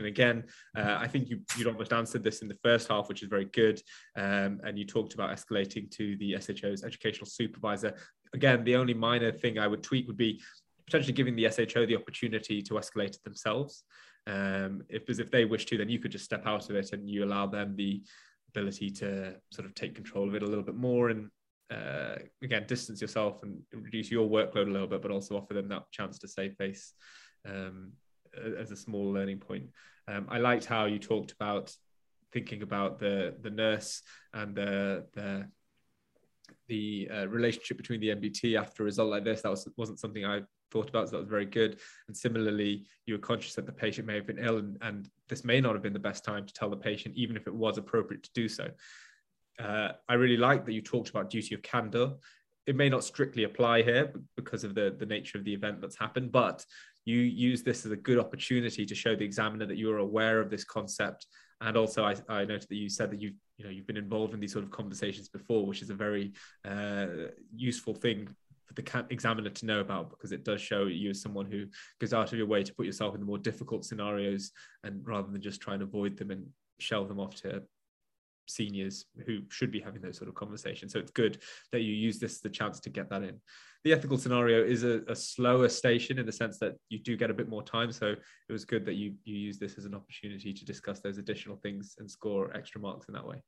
And again, uh, I think you, would almost answered this in the first half, which is very good. Um, and you talked about escalating to the SHO's educational supervisor. Again, the only minor thing I would tweak would be potentially giving the SHO the opportunity to escalate it themselves. Um, if as if they wish to, then you could just step out of it and you allow them the ability to sort of take control of it a little bit more and uh, again distance yourself and reduce your workload a little bit, but also offer them that chance to save face um, as a small learning point. Um, I liked how you talked about thinking about the the nurse and the the the uh, relationship between the MDT after a result like this. That was wasn't something I thought about, so that was very good. And similarly, you were conscious that the patient may have been ill, and, and this may not have been the best time to tell the patient, even if it was appropriate to do so. Uh, I really like that you talked about duty of candor. It may not strictly apply here because of the, the nature of the event that's happened, but you use this as a good opportunity to show the examiner that you are aware of this concept. And also, I, I noted that you said that you've you know you've been involved in these sort of conversations before, which is a very uh, useful thing for the examiner to know about because it does show you as someone who goes out of your way to put yourself in the more difficult scenarios and rather than just try and avoid them and shelve them off to seniors who should be having those sort of conversations. So it's good that you use this the chance to get that in. The ethical scenario is a, a, slower station in the sense that you do get a bit more time. So it was good that you you use this as an opportunity to discuss those additional things and score extra marks in that way.